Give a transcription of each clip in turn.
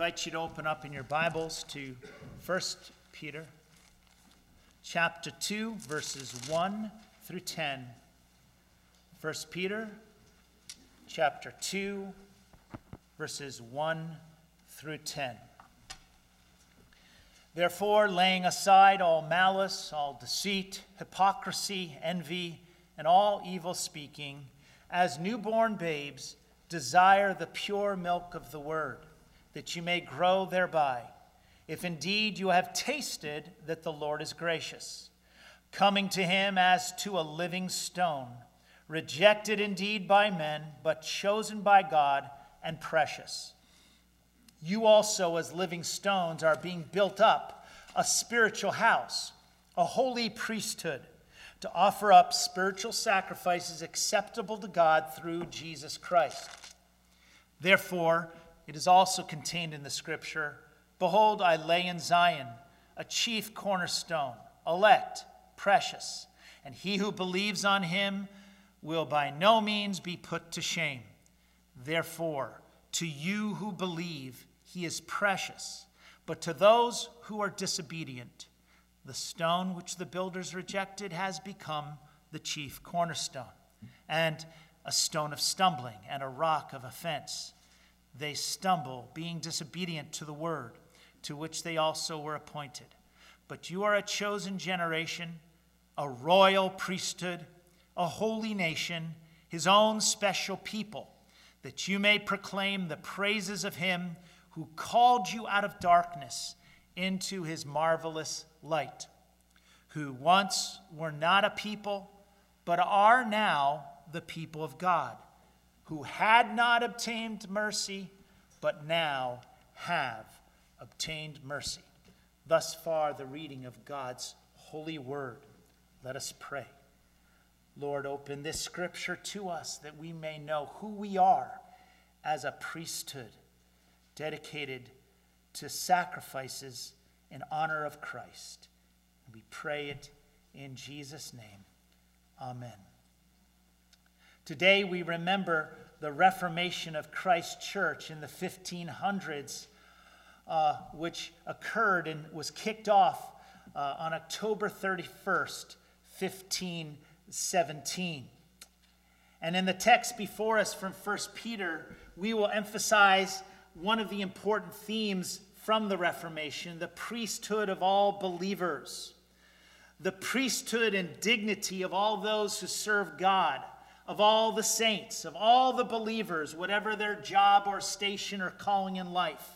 invite you to open up in your Bibles to 1 Peter chapter 2, verses 1 through 10. 1 Peter chapter 2, verses 1 through 10. Therefore, laying aside all malice, all deceit, hypocrisy, envy, and all evil speaking, as newborn babes, desire the pure milk of the word, that you may grow thereby, if indeed you have tasted that the Lord is gracious, coming to him as to a living stone, rejected indeed by men, but chosen by God and precious. You also, as living stones, are being built up a spiritual house, a holy priesthood, to offer up spiritual sacrifices acceptable to God through Jesus Christ. Therefore, it is also contained in the scripture Behold, I lay in Zion a chief cornerstone, elect, precious, and he who believes on him will by no means be put to shame. Therefore, to you who believe, he is precious. But to those who are disobedient, the stone which the builders rejected has become the chief cornerstone, and a stone of stumbling and a rock of offense. They stumble, being disobedient to the word, to which they also were appointed. But you are a chosen generation, a royal priesthood, a holy nation, his own special people, that you may proclaim the praises of him who called you out of darkness into his marvelous light, who once were not a people, but are now the people of God, who had not obtained mercy, but now have obtained mercy. Thus far, the reading of God's holy word. Let us pray. Lord, open this scripture to us that we may know who we are as a priesthood dedicated to sacrifices in honor of Christ. We pray it in Jesus' name. Amen. Today we remember the Reformation of Christ Church in the 1500s, uh, which occurred and was kicked off uh, on October 31st, 1517. And in the text before us from 1 Peter, we will emphasize one of the important themes from the Reformation the priesthood of all believers, the priesthood and dignity of all those who serve God, of all the saints, of all the believers, whatever their job or station or calling in life.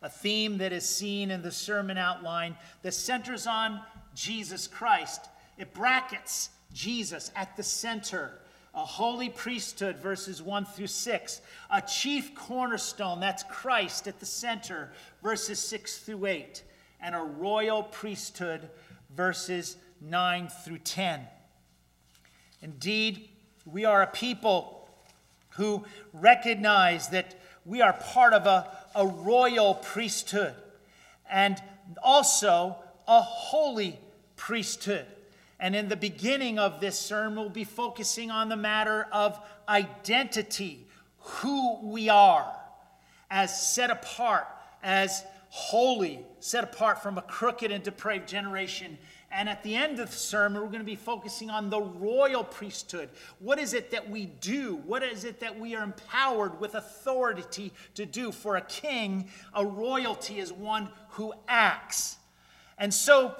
A theme that is seen in the sermon outline that centers on Jesus Christ. It brackets Jesus at the center a holy priesthood, verses 1 through 6, a chief cornerstone, that's Christ at the center, verses 6 through 8, and a royal priesthood, verses 9 through 10. Indeed, we are a people who recognize that we are part of a, a royal priesthood and also a holy priesthood. And in the beginning of this sermon, we'll be focusing on the matter of identity, who we are as set apart, as holy, set apart from a crooked and depraved generation. And at the end of the sermon, we're going to be focusing on the royal priesthood. What is it that we do? What is it that we are empowered with authority to do? For a king, a royalty is one who acts. And so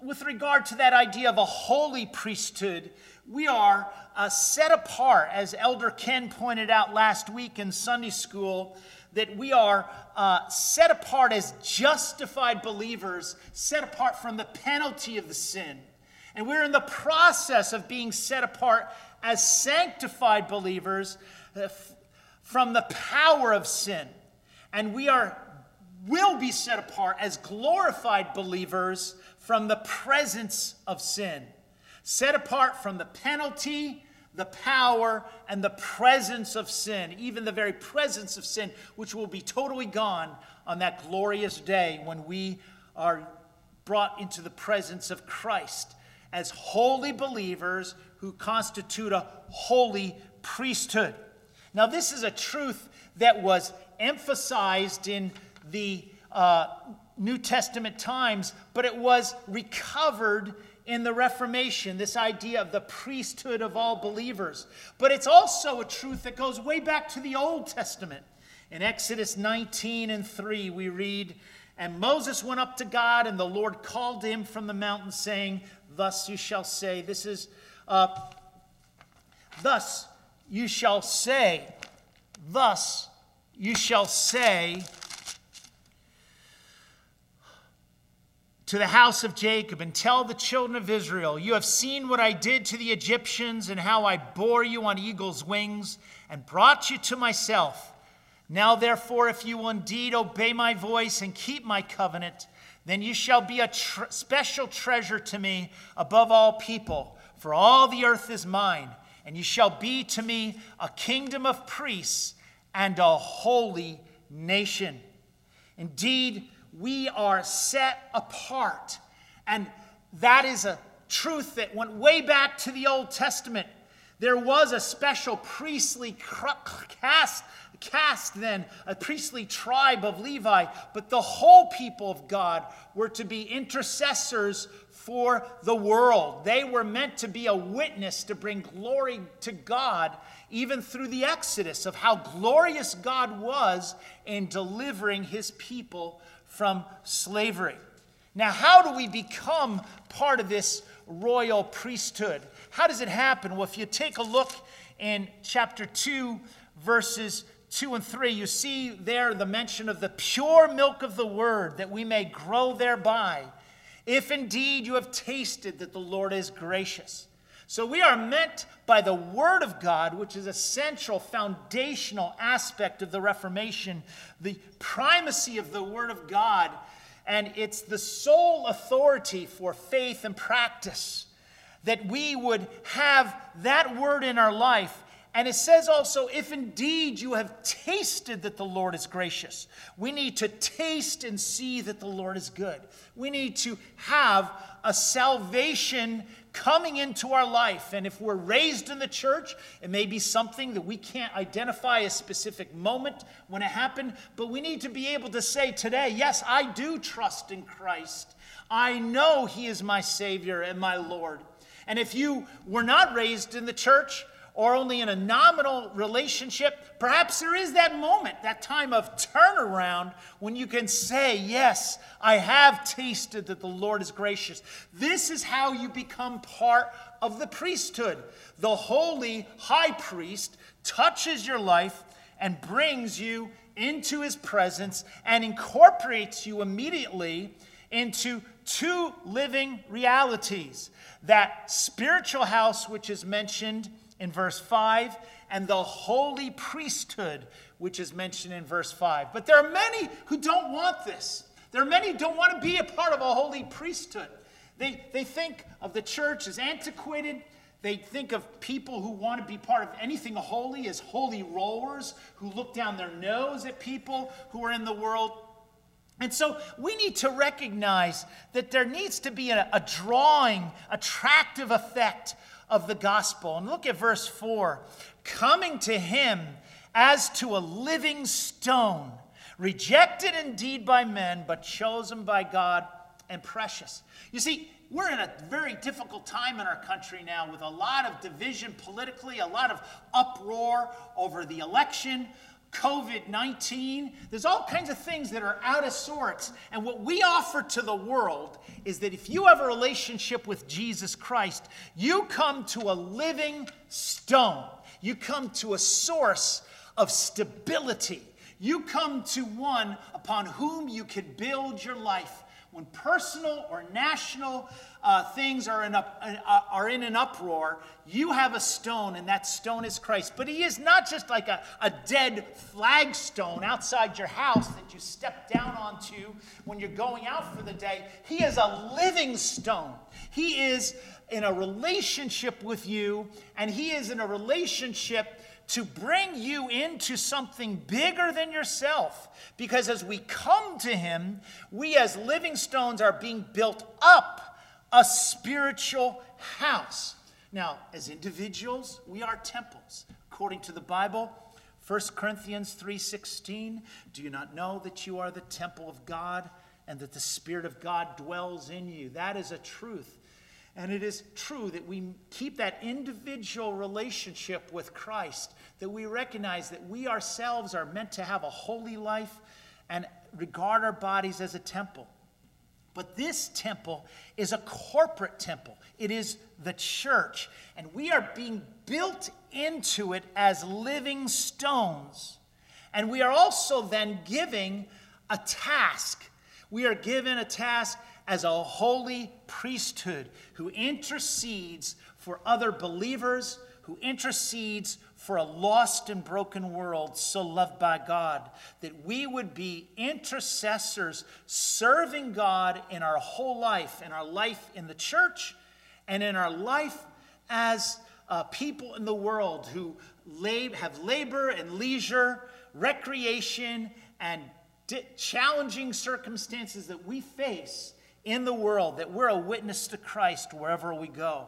with regard to that idea of a holy priesthood, we are uh, set apart, as Elder Ken pointed out last week in Sunday school, that we are uh, set apart as justified believers, set apart from the penalty of the sin. And we're in the process of being set apart as sanctified believers uh, from the power of sin. And we are will be set apart as glorified believers from the presence of sin, set apart from the penalty, the power, and the presence of sin, even the very presence of sin, which will be totally gone on that glorious day when we are brought into the presence of Christ as holy believers who constitute a holy priesthood. Now, this is a truth that was emphasized in the uh, New Testament times, but it was recovered in the Reformation, this idea of the priesthood of all believers. But it's also a truth that goes way back to the Old Testament. In Exodus 19 and 3, we read, And Moses went up to God, and the Lord called him from the mountain, saying, Thus you shall say, This is, uh, thus you shall say, thus you shall say, to the house of Jacob and tell the children of Israel, You have seen what I did to the Egyptians and how I bore you on eagle's wings and brought you to myself. Now, therefore, if you will indeed obey my voice and keep my covenant, then you shall be a tr- special treasure to me above all people, for all the earth is mine, and you shall be to me a kingdom of priests and a holy nation. Indeed, we are set apart. And that is a truth that went way back to the Old Testament. There was a special priestly caste, caste then, a priestly tribe of Levi, but the whole people of God were to be intercessors for the world. They were meant to be a witness to bring glory to God, even through the Exodus, of how glorious God was in delivering his people from slavery. Now, how do we become part of this royal priesthood? How does it happen? Well, if you take a look in chapter 2, verses 2 and 3, you see there the mention of the pure milk of the word that we may grow thereby, if indeed you have tasted that the Lord is gracious. So we are meant by the Word of God, which is a central, foundational aspect of the Reformation, the primacy of the Word of God, and it's the sole authority for faith and practice. That we would have that Word in our life and it says also, if indeed you have tasted that the Lord is gracious, we need to taste and see that the Lord is good. We need to have a salvation coming into our life. And if we're raised in the church, it may be something that we can't identify a specific moment when it happened, but we need to be able to say today, yes, I do trust in Christ. I know He is my Savior and my Lord. And if you were not raised in the church, or only in a nominal relationship, perhaps there is that moment, that time of turnaround when you can say, Yes, I have tasted that the Lord is gracious. This is how you become part of the priesthood. The holy high priest touches your life and brings you into his presence and incorporates you immediately into two living realities that spiritual house, which is mentioned in verse 5 and the holy priesthood, which is mentioned in verse 5. But there are many who don't want this. There are many who don't want to be a part of a holy priesthood. They, they think of the church as antiquated. They think of people who want to be part of anything holy as holy rollers who look down their nose at people who are in the world. And so we need to recognize that there needs to be a, a drawing, attractive effect of the gospel. And look at verse 4 coming to him as to a living stone, rejected indeed by men, but chosen by God and precious. You see, we're in a very difficult time in our country now with a lot of division politically, a lot of uproar over the election, COVID 19. There's all kinds of things that are out of sorts. And what we offer to the world is that if you have a relationship with Jesus Christ, you come to a living stone, you come to a source of stability. You come to one upon whom you can build your life when personal or national uh, things are in, a, uh, are in an uproar, you have a stone, and that stone is Christ. But He is not just like a, a dead flagstone outside your house that you step down onto when you're going out for the day. He is a living stone. He is in a relationship with you, and He is in a relationship to bring you into something bigger than yourself. Because as we come to Him, we as living stones are being built up a spiritual house. Now, as individuals, we are temples. According to the Bible, 1 Corinthians 3:16, do you not know that you are the temple of God and that the spirit of God dwells in you? That is a truth. And it is true that we keep that individual relationship with Christ, that we recognize that we ourselves are meant to have a holy life and regard our bodies as a temple. But this temple is a corporate temple. It is the church. And we are being built into it as living stones. And we are also then giving a task. We are given a task as a holy priesthood who intercedes for other believers, who intercedes for a lost and broken world so loved by God, that we would be intercessors serving God in our whole life, in our life in the church, and in our life as uh, people in the world who lab- have labor and leisure, recreation, and challenging circumstances that we face in the world, that we're a witness to Christ wherever we go.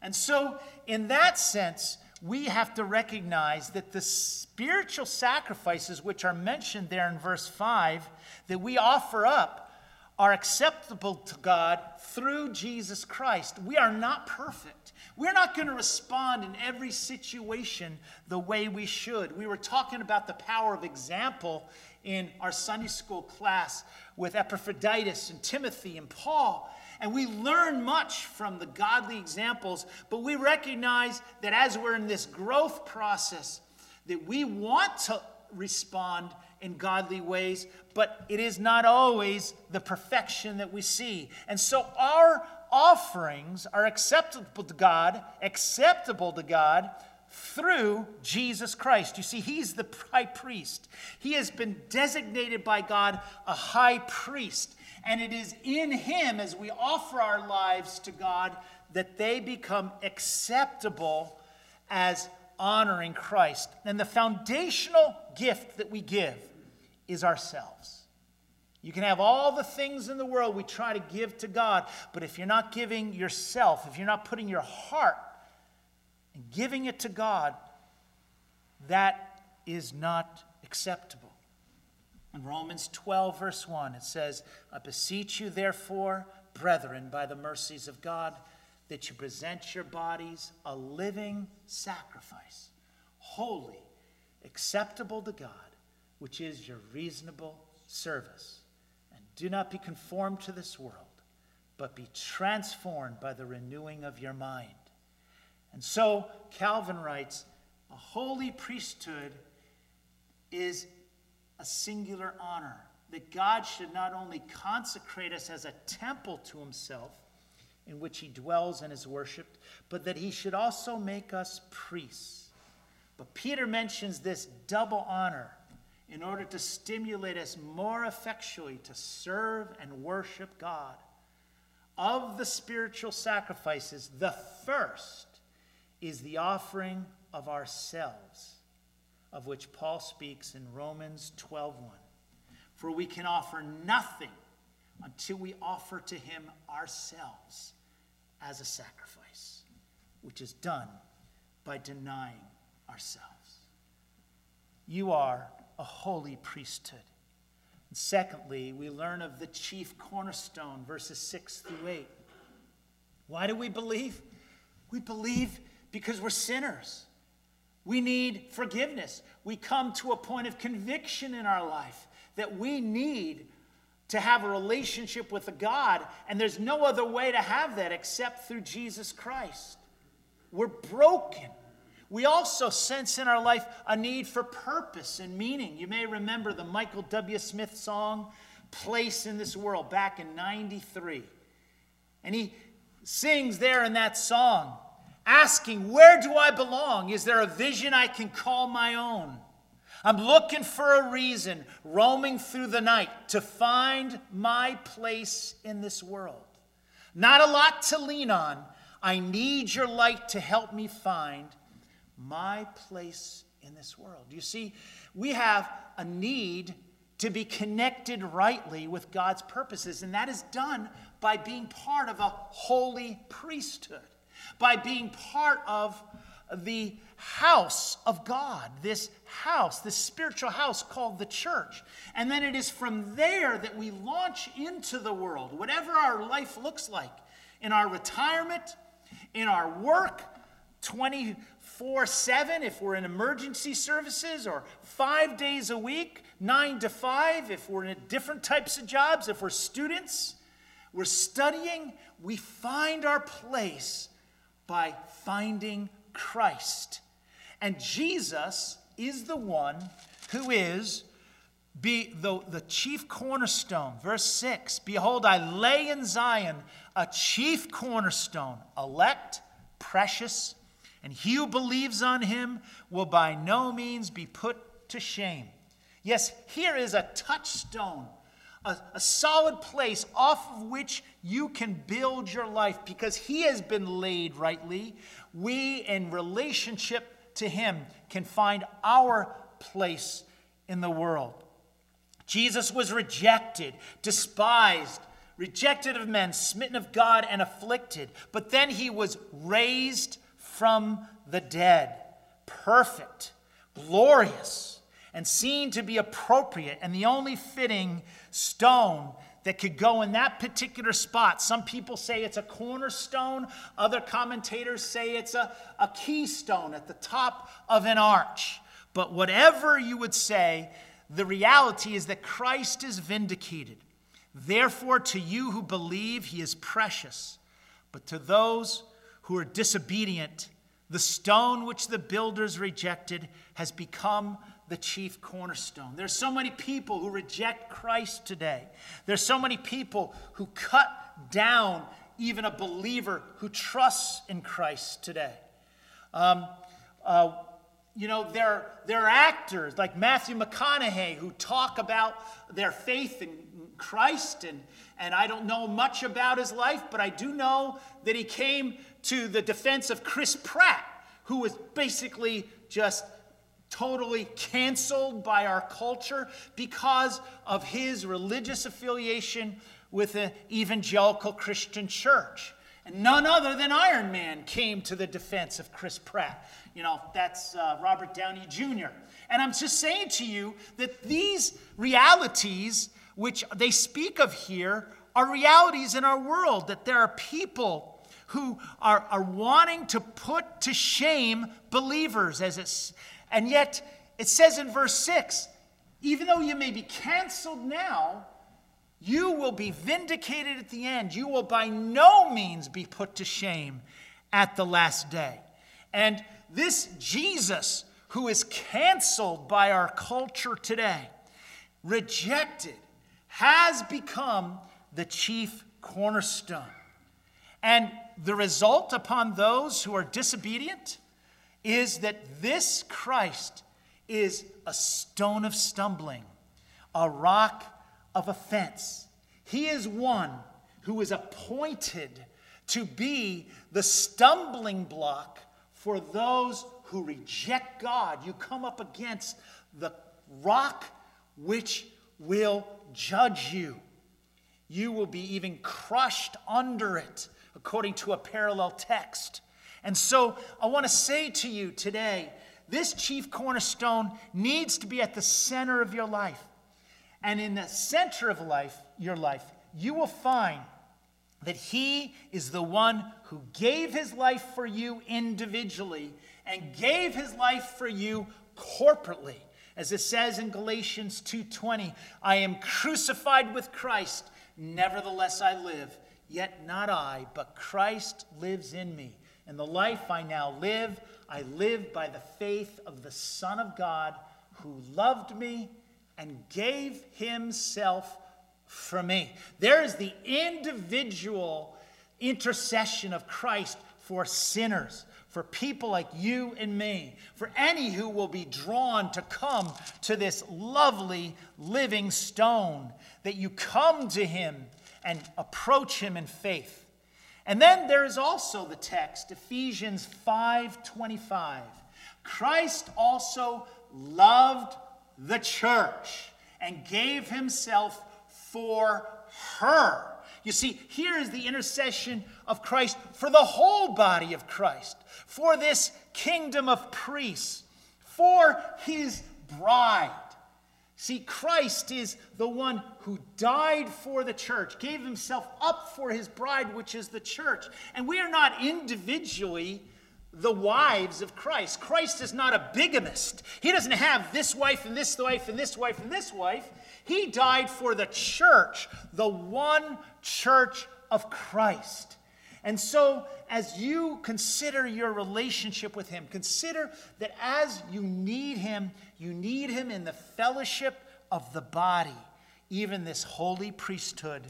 And so, in that sense, we have to recognize that the spiritual sacrifices which are mentioned there in verse 5 that we offer up are acceptable to God through Jesus Christ. We are not perfect. We're not going to respond in every situation the way we should. We were talking about the power of example in our Sunday school class with Epaphroditus and Timothy and Paul. And we learn much from the godly examples, but we recognize that as we're in this growth process, that we want to respond in godly ways, but it is not always the perfection that we see. And so our offerings are acceptable to God, acceptable to God through Jesus Christ. You see, he's the high priest. He has been designated by God a high priest. And it is in Him, as we offer our lives to God, that they become acceptable as honoring Christ. And the foundational gift that we give is ourselves. You can have all the things in the world we try to give to God, but if you're not giving yourself, if you're not putting your heart and giving it to God, that is not acceptable. In Romans 12, verse 1, it says, I beseech you, therefore, brethren, by the mercies of God, that you present your bodies a living sacrifice, holy, acceptable to God, which is your reasonable service. And do not be conformed to this world, but be transformed by the renewing of your mind. And so, Calvin writes, a holy priesthood is a singular honor. That God should not only consecrate us as a temple to himself, in which he dwells and is worshiped, but that he should also make us priests. But Peter mentions this double honor in order to stimulate us more effectually to serve and worship God. Of the spiritual sacrifices, the first is the offering of ourselves of which Paul speaks in Romans 12:1. For we can offer nothing until we offer to him ourselves as a sacrifice, which is done by denying ourselves. You are a holy priesthood. And secondly, we learn of the chief cornerstone, verses 6 through 8. Why do we believe? We believe because we're sinners. We need forgiveness. We come to a point of conviction in our life that we need to have a relationship with God, and there's no other way to have that except through Jesus Christ. We're broken. We also sense in our life a need for purpose and meaning. You may remember the Michael W. Smith song, Place in This World, back in 93. And he sings there in that song, asking, Where do I belong? Is there a vision I can call my own? I'm looking for a reason, roaming through the night to find my place in this world. Not a lot to lean on. I need your light to help me find my place in this world. You see, we have a need to be connected rightly with God's purposes, and that is done by being part of a holy priesthood by being part of the house of God, this house, this spiritual house called the church. And then it is from there that we launch into the world, whatever our life looks like, in our retirement, in our work, 24 7 if we're in emergency services, or five days a week, nine to five if we're in different types of jobs, if we're students, we're studying, we find our place by finding Christ. And Jesus is the one who is be the, the chief cornerstone. Verse 6 Behold, I lay in Zion a chief cornerstone, elect, precious, and he who believes on him will by no means be put to shame. Yes, here is a touchstone, a, a solid place off of which you can build your life because he has been laid rightly. We, in relationship to Him can find our place in the world. Jesus was rejected, despised, rejected of men, smitten of God, and afflicted. But then He was raised from the dead, perfect, glorious, and seen to be appropriate and the only fitting stone that could go in that particular spot. Some people say it's a cornerstone, other commentators say it's a, a keystone at the top of an arch. But whatever you would say, the reality is that Christ is vindicated. Therefore, to you who believe, he is precious. But to those who are disobedient, the stone which the builders rejected has become the chief cornerstone. There's so many people who reject Christ today. There's so many people who cut down even a believer who trusts in Christ today. Um, uh, you know, there, there are actors like Matthew McConaughey who talk about their faith in Christ, and, and I don't know much about his life, but I do know that he came to the defense of Chris Pratt, who was basically just totally canceled by our culture because of his religious affiliation with an evangelical Christian church. And none other than Iron Man came to the defense of Chris Pratt. You know, that's uh, Robert Downey Jr. And I'm just saying to you that these realities, which they speak of here, are realities in our world, that there are people who are, are wanting to put to shame believers, as it's and yet, it says in verse 6 even though you may be canceled now, you will be vindicated at the end. You will by no means be put to shame at the last day. And this Jesus, who is canceled by our culture today, rejected, has become the chief cornerstone. And the result upon those who are disobedient is that this Christ is a stone of stumbling, a rock of offense. He is one who is appointed to be the stumbling block for those who reject God. You come up against the rock which will judge you. You will be even crushed under it, according to a parallel text. And so I want to say to you today this chief cornerstone needs to be at the center of your life. And in the center of life, your life, you will find that he is the one who gave his life for you individually and gave his life for you corporately. As it says in Galatians 2:20, I am crucified with Christ, nevertheless I live, yet not I, but Christ lives in me. And the life I now live, I live by the faith of the Son of God who loved me and gave himself for me. There is the individual intercession of Christ for sinners, for people like you and me, for any who will be drawn to come to this lovely living stone, that you come to him and approach him in faith. And then there is also the text, Ephesians 5:25. Christ also loved the church and gave himself for her. You see, here is the intercession of Christ for the whole body of Christ, for this kingdom of priests for his bride. See, Christ is the one who died for the church, gave himself up for his bride, which is the church. And we are not individually the wives of Christ. Christ is not a bigamist. He doesn't have this wife and this wife and this wife and this wife. He died for the church, the one church of Christ. And so, as you consider your relationship with Him, consider that as you need Him, you need Him in the fellowship of the body, even this holy priesthood,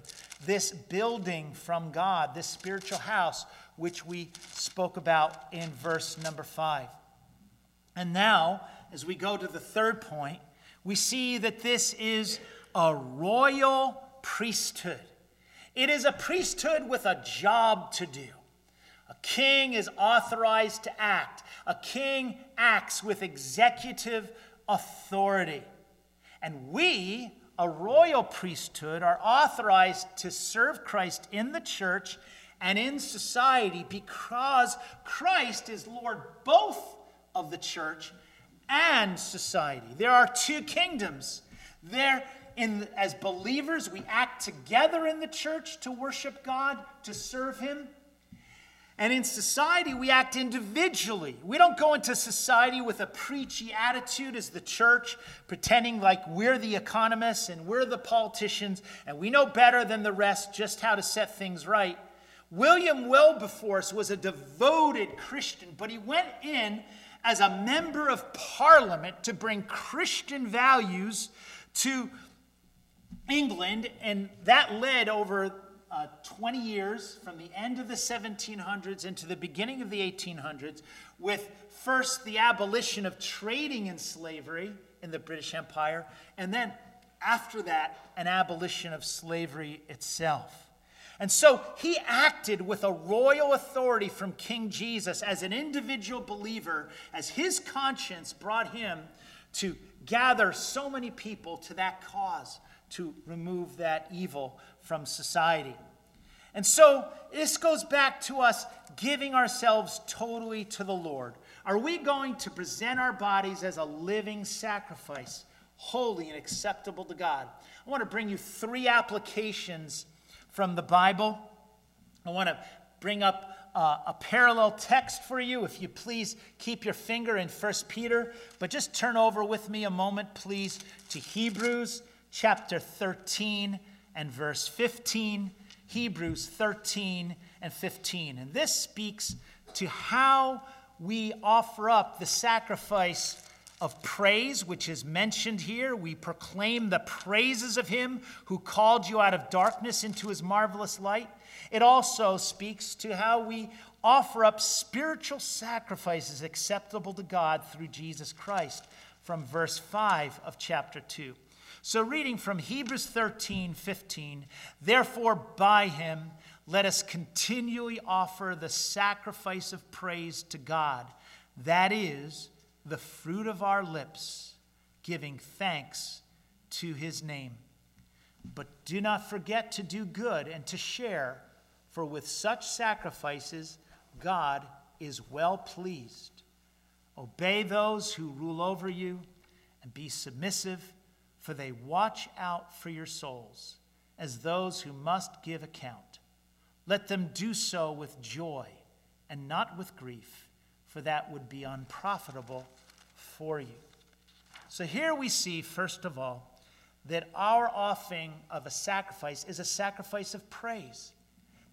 this building from God, this spiritual house, which we spoke about in verse number five. And now, as we go to the third point, we see that this is a royal priesthood. It is a priesthood with a job to do. A king is authorized to act. A king acts with executive authority. And we, a royal priesthood, are authorized to serve Christ in the church and in society because Christ is Lord both of the church and society. There are two kingdoms. There in, as believers, we act together in the church to worship God, to serve Him. And in society, we act individually. We don't go into society with a preachy attitude as the church, pretending like we're the economists and we're the politicians and we know better than the rest just how to set things right. William Wilberforce was a devoted Christian, but he went in as a member of parliament to bring Christian values to England, and that led over uh, 20 years from the end of the 1700s into the beginning of the 1800s, with first the abolition of trading in slavery in the British Empire, and then after that, an abolition of slavery itself. And so he acted with a royal authority from King Jesus as an individual believer, as his conscience brought him to gather so many people to that cause to remove that evil from society. And so this goes back to us giving ourselves totally to the Lord. Are we going to present our bodies as a living sacrifice, holy and acceptable to God? I want to bring you three applications from the Bible. I want to bring up uh, a parallel text for you. If you please keep your finger in 1 Peter, but just turn over with me a moment, please, to Hebrews chapter 13 and verse 15. Hebrews 13 and 15. And this speaks to how we offer up the sacrifice of praise, which is mentioned here. We proclaim the praises of him who called you out of darkness into his marvelous light. It also speaks to how we offer up spiritual sacrifices acceptable to God through Jesus Christ from verse 5 of chapter 2. So, reading from Hebrews 13 15, therefore by him let us continually offer the sacrifice of praise to God, that is, the fruit of our lips, giving thanks to his name. But do not forget to do good and to share, for with such sacrifices, God is well pleased. Obey those who rule over you and be submissive for they watch out for your souls as those who must give account. Let them do so with joy and not with grief, for that would be unprofitable for you. So here we see, first of all, that our offering of a sacrifice is a sacrifice of praise,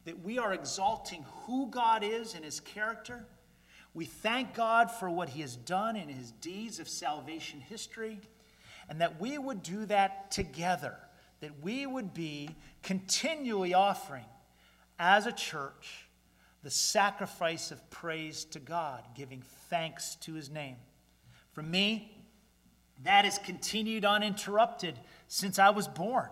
that we are exalting who God is and his character. We thank God for what he has done in his deeds of salvation history and that we would do that together, that we would be continually offering as a church the sacrifice of praise to God, giving thanks to his name. For me, that has continued uninterrupted since I was born.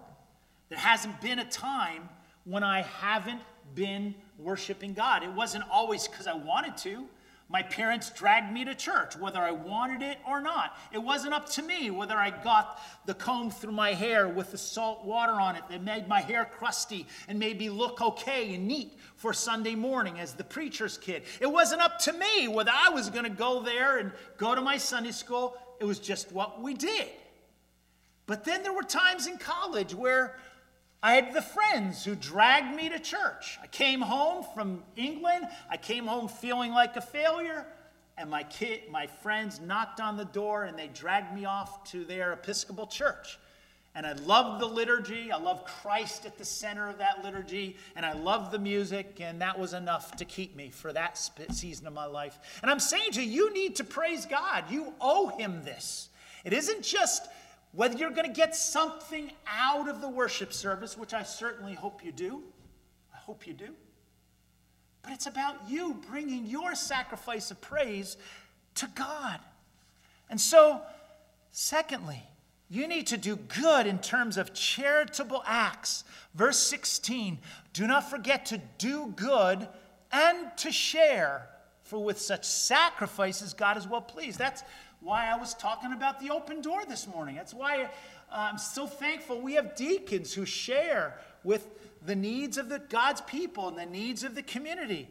There hasn't been a time when I haven't been worshiping God. It wasn't always because I wanted to. My parents dragged me to church, whether I wanted it or not. It wasn't up to me whether I got the comb through my hair with the salt water on it that made my hair crusty and made me look okay and neat for Sunday morning as the preacher's kid. It wasn't up to me whether I was going to go there and go to my Sunday school. It was just what we did. But then there were times in college where I had the friends who dragged me to church. I came home from England. I came home feeling like a failure. And my kid, my friends knocked on the door and they dragged me off to their Episcopal church. And I loved the liturgy. I loved Christ at the center of that liturgy. And I loved the music. And that was enough to keep me for that season of my life. And I'm saying to you, you need to praise God. You owe Him this. It isn't just whether you're going to get something out of the worship service, which I certainly hope you do. I hope you do. But it's about you bringing your sacrifice of praise to God. And so, secondly, you need to do good in terms of charitable acts. Verse 16 do not forget to do good and to share, for with such sacrifices, God is well pleased. That's why I was talking about the open door this morning. That's why uh, I'm so thankful we have deacons who share with the needs of the God's people and the needs of the community.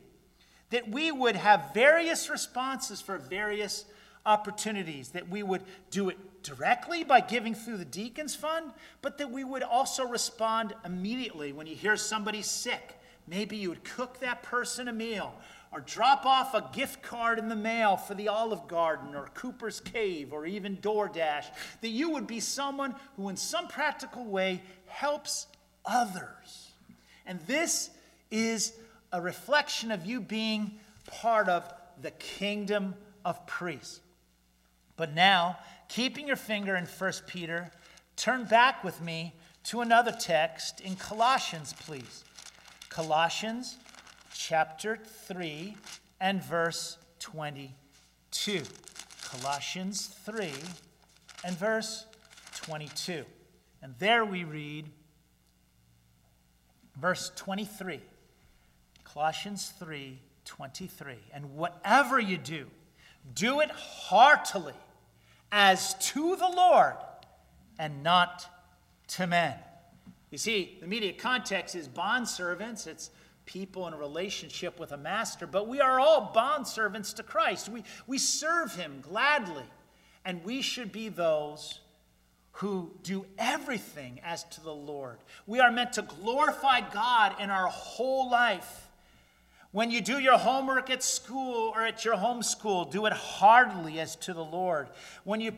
That we would have various responses for various opportunities, that we would do it directly by giving through the deacons fund, but that we would also respond immediately when you hear somebody sick. Maybe you would cook that person a meal or drop off a gift card in the mail for the Olive Garden or Cooper's Cave or even DoorDash, that you would be someone who, in some practical way, helps others. And this is a reflection of you being part of the kingdom of priests. But now, keeping your finger in 1 Peter, turn back with me to another text in Colossians, please. Colossians chapter 3 and verse 22. Colossians 3 and verse 22. And there we read verse 23. Colossians 3 23. And whatever you do, do it heartily as to the Lord and not to men. You see, the immediate context is bond servants. It's people in a relationship with a master, but we are all bond servants to Christ. We, we serve him gladly, and we should be those who do everything as to the Lord. We are meant to glorify God in our whole life. When you do your homework at school or at your home school, do it heartily as to the Lord. When you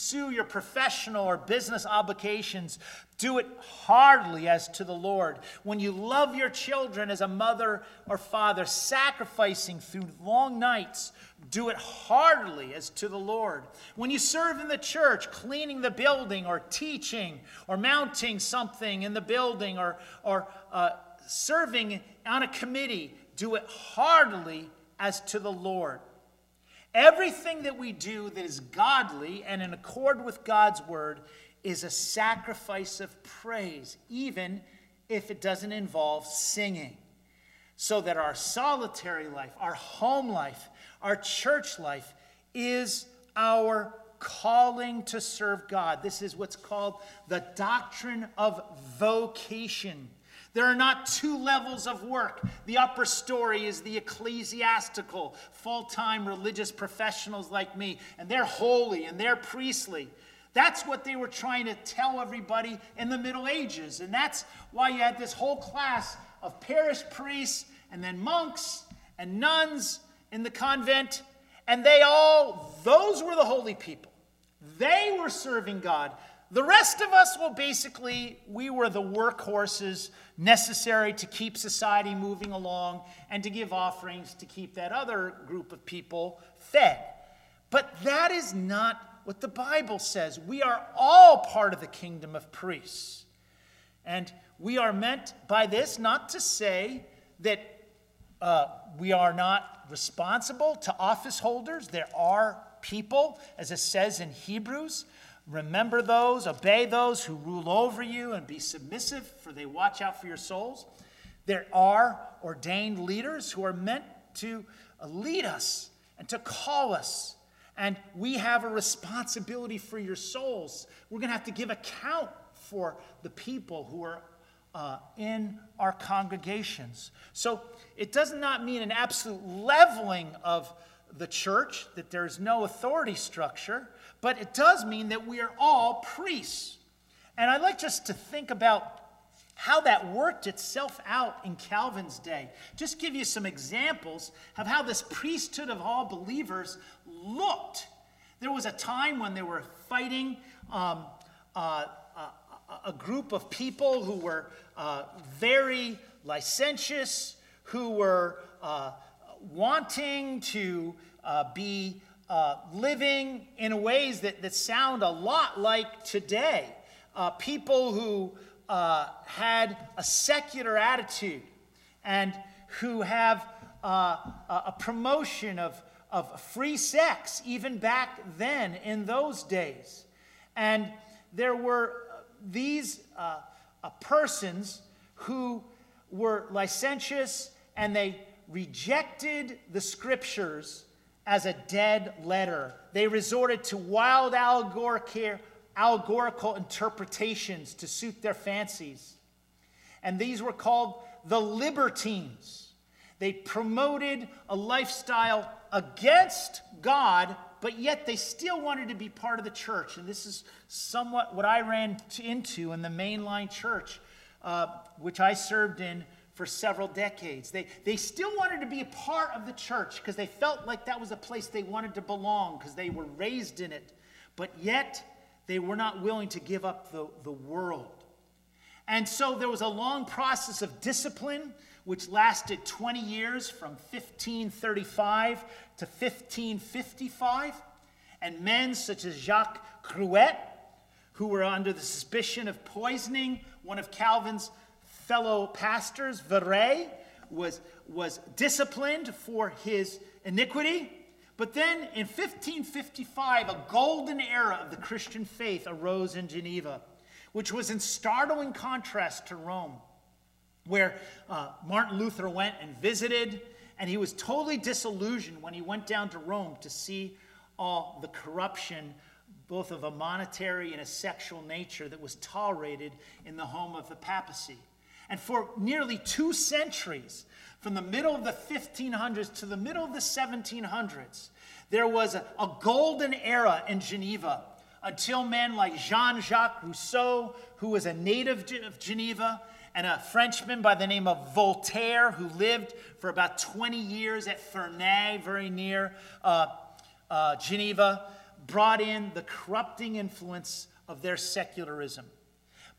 pursue your professional or business obligations, do it heartily as to the Lord. When you love your children as a mother or father, sacrificing through long nights, do it heartily as to the Lord. When you serve in the church, cleaning the building or teaching or mounting something in the building or, or uh, serving on a committee, do it heartily as to the Lord. Everything that we do that is godly and in accord with God's word is a sacrifice of praise, even if it doesn't involve singing. So that our solitary life, our home life, our church life is our calling to serve God. This is what's called the doctrine of vocation. There are not two levels of work. The upper story is the ecclesiastical, full time religious professionals like me, and they're holy and they're priestly. That's what they were trying to tell everybody in the Middle Ages. And that's why you had this whole class of parish priests and then monks and nuns in the convent. And they all, those were the holy people. They were serving God. The rest of us, well, basically, we were the workhorses necessary to keep society moving along and to give offerings to keep that other group of people fed. But that is not what the Bible says. We are all part of the kingdom of priests. And we are meant by this not to say that uh, we are not responsible to office holders. There are people, as it says in Hebrews. Remember those, obey those who rule over you, and be submissive, for they watch out for your souls. There are ordained leaders who are meant to lead us and to call us. And we have a responsibility for your souls. We're going to have to give account for the people who are uh, in our congregations. So it does not mean an absolute leveling of the church, that there's no authority structure, but it does mean that we are all priests. And I'd like just to think about how that worked itself out in Calvin's day. Just give you some examples of how this priesthood of all believers looked. There was a time when they were fighting um, uh, a group of people who were uh, very licentious, who were uh, wanting to uh, be uh, living in ways that, that sound a lot like today. Uh, people who uh, had a secular attitude and who have a promotion of, of free sex, even back then in those days. And there were these uh, uh, persons who were licentious and they rejected the scriptures as a dead letter. They resorted to wild allegorical interpretations to suit their fancies. And these were called the libertines. They promoted a lifestyle against God but yet they still wanted to be part of the church. And this is somewhat what I ran into in the mainline church, uh, which I served in for several decades. They, they still wanted to be a part of the church because they felt like that was a place they wanted to belong because they were raised in it. But yet, they were not willing to give up the, the world. And so there was a long process of discipline which lasted 20 years from 1535 to 1555, and men such as Jacques Gruet, who were under the suspicion of poisoning one of Calvin's fellow pastors, Viret, was, was disciplined for his iniquity. But then in 1555, a golden era of the Christian faith arose in Geneva, which was in startling contrast to Rome where uh, Martin Luther went and visited, and he was totally disillusioned when he went down to Rome to see all the corruption, both of a monetary and a sexual nature, that was tolerated in the home of the papacy. And for nearly two centuries, from the middle of the 1500s to the middle of the 1700s, there was a, a golden era in Geneva until men like Jean Jacques Rousseau, who was a native of Geneva, and a Frenchman by the name of Voltaire, who lived for about 20 years at Ferney, very near uh, uh, Geneva, brought in the corrupting influence of their secularism.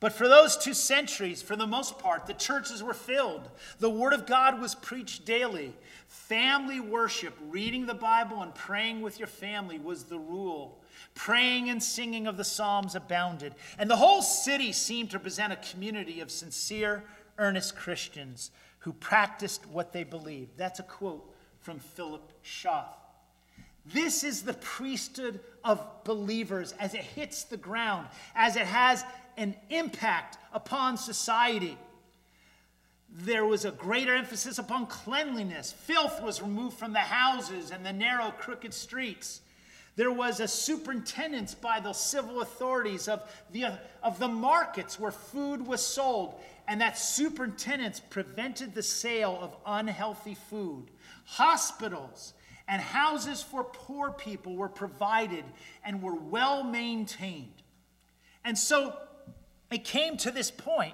But for those two centuries, for the most part, the churches were filled. The Word of God was preached daily. Family worship, reading the Bible and praying with your family was the rule. Praying and singing of the Psalms abounded, and the whole city seemed to present a community of sincere, earnest Christians who practiced what they believed. That's a quote from Philip Schaff. This is the priesthood of believers as it hits the ground, as it has an impact upon society. There was a greater emphasis upon cleanliness. Filth was removed from the houses and the narrow, crooked streets. There was a superintendence by the civil authorities of the, of the markets where food was sold, and that superintendence prevented the sale of unhealthy food. Hospitals and houses for poor people were provided and were well maintained. And so it came to this point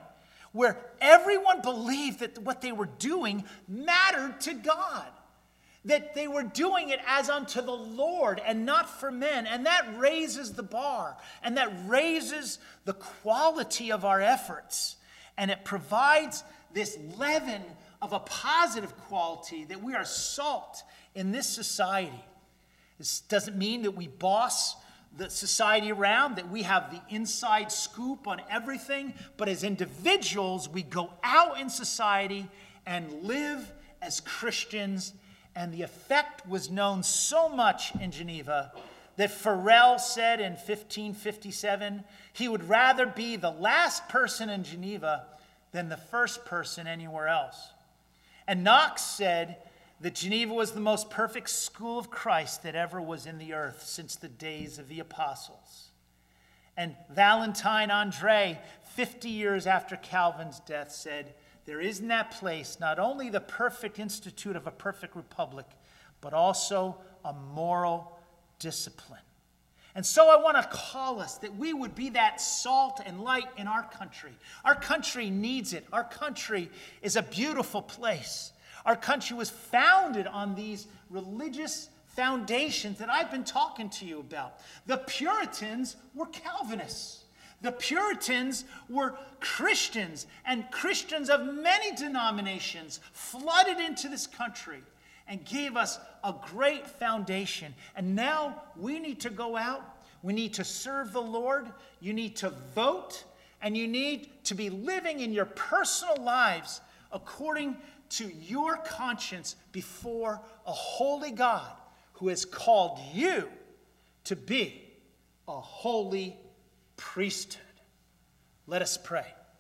where everyone believed that what they were doing mattered to God that they were doing it as unto the Lord and not for men. And that raises the bar and that raises the quality of our efforts. And it provides this leaven of a positive quality that we are salt in this society. This doesn't mean that we boss the society around, that we have the inside scoop on everything, but as individuals, we go out in society and live as Christians and the effect was known so much in Geneva that Farel said in 1557 he would rather be the last person in Geneva than the first person anywhere else. And Knox said that Geneva was the most perfect school of Christ that ever was in the earth since the days of the apostles. And Valentine Andre, 50 years after Calvin's death, said, There is in that place not only the perfect institute of a perfect republic, but also a moral discipline. And so I want to call us that we would be that salt and light in our country. Our country needs it. Our country is a beautiful place. Our country was founded on these religious foundations that I've been talking to you about. The Puritans were Calvinists. The Puritans were Christians, and Christians of many denominations flooded into this country and gave us a great foundation. And now we need to go out, we need to serve the Lord, you need to vote, and you need to be living in your personal lives according to your conscience before a holy God who has called you to be a holy priesthood. Let us pray.